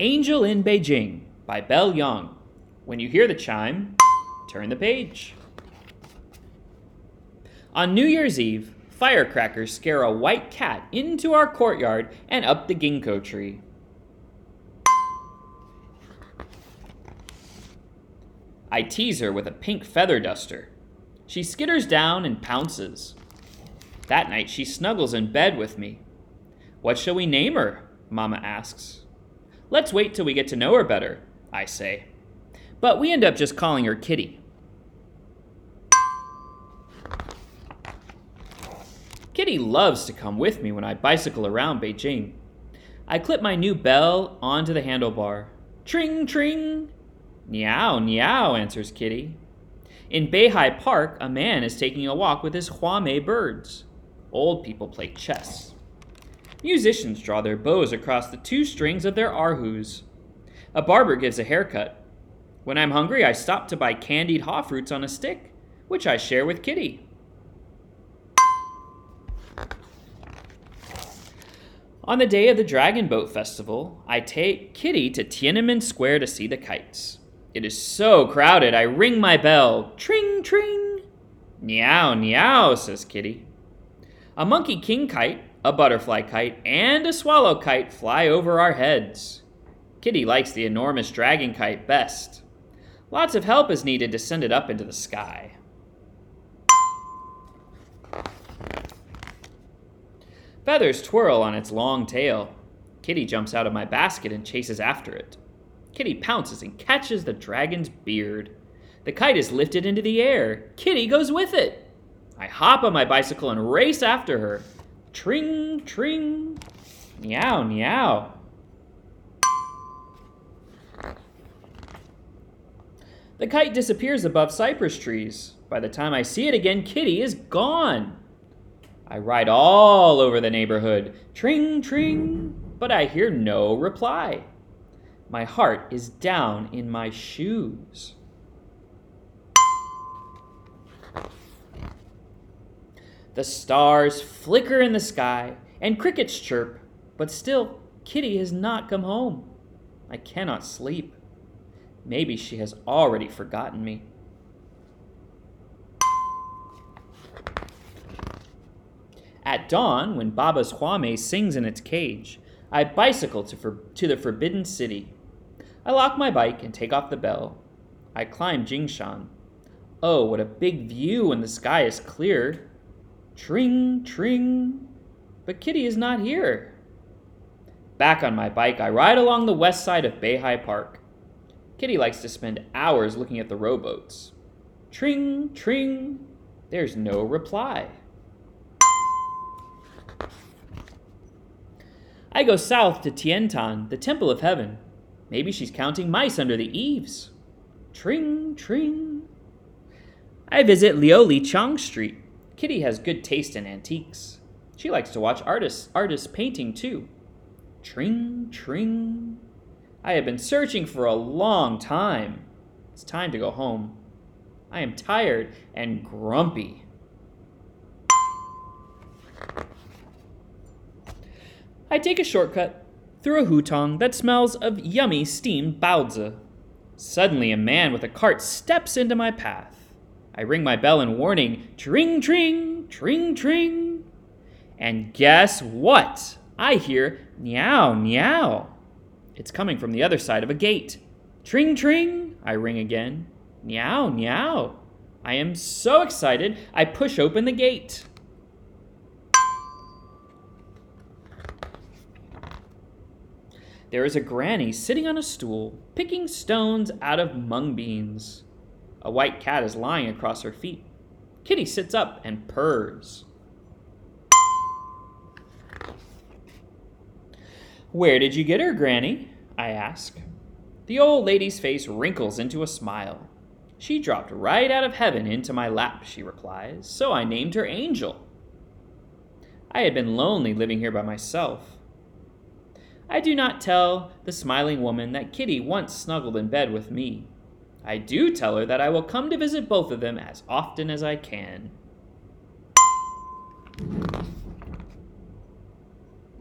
Angel in Beijing by Belle Yang. When you hear the chime, turn the page. On New Year's Eve, firecrackers scare a white cat into our courtyard and up the ginkgo tree. I tease her with a pink feather duster. She skitters down and pounces. That night, she snuggles in bed with me. What shall we name her? Mama asks. Let's wait till we get to know her better, I say. But we end up just calling her Kitty. Kitty loves to come with me when I bicycle around Beijing. I clip my new bell onto the handlebar. Tring, tring! Meow, meow, answers Kitty. In Beihai Park, a man is taking a walk with his Huamei birds. Old people play chess. Musicians draw their bows across the two strings of their erhus. A barber gives a haircut. When I'm hungry, I stop to buy candied haw fruits on a stick, which I share with Kitty. On the day of the Dragon Boat Festival, I take Kitty to Tiananmen Square to see the kites. It is so crowded, I ring my bell. Tring, tring. Meow, meow, says Kitty. A monkey king kite, a butterfly kite, and a swallow kite fly over our heads. Kitty likes the enormous dragon kite best. Lots of help is needed to send it up into the sky. Feathers twirl on its long tail. Kitty jumps out of my basket and chases after it. Kitty pounces and catches the dragon's beard. The kite is lifted into the air. Kitty goes with it. I hop on my bicycle and race after her. Tring, tring. Meow, meow. The kite disappears above cypress trees. By the time I see it again, Kitty is gone. I ride all over the neighborhood. Tring, tring. But I hear no reply. My heart is down in my shoes. The stars flicker in the sky and crickets chirp, but still, Kitty has not come home. I cannot sleep. Maybe she has already forgotten me. At dawn, when Baba's Huamei sings in its cage, I bicycle to, for- to the Forbidden City. I lock my bike and take off the bell. I climb Jingshan. Oh, what a big view when the sky is clear. Tring, tring. But Kitty is not here. Back on my bike, I ride along the west side of Beihai Park. Kitty likes to spend hours looking at the rowboats. Tring, tring. There's no reply. I go south to Tiantan, the Temple of Heaven. Maybe she's counting mice under the eaves. Tring, tring. I visit Liulichang Street. Kitty has good taste in antiques. She likes to watch artists artists painting too. Tring, tring. I have been searching for a long time. It's time to go home. I am tired and grumpy. I take a shortcut through a hutong that smells of yummy steamed baozi. Suddenly, a man with a cart steps into my path. I ring my bell in warning tring, tring, tring, tring. And guess what? I hear meow, meow. It's coming from the other side of a gate. Tring, tring, I ring again. Meow, meow. I am so excited, I push open the gate. There is a granny sitting on a stool, picking stones out of mung beans. A white cat is lying across her feet. Kitty sits up and purrs. Where did you get her, Granny? I ask. The old lady's face wrinkles into a smile. She dropped right out of heaven into my lap, she replies, so I named her Angel. I had been lonely living here by myself. I do not tell the smiling woman that Kitty once snuggled in bed with me. I do tell her that I will come to visit both of them as often as I can.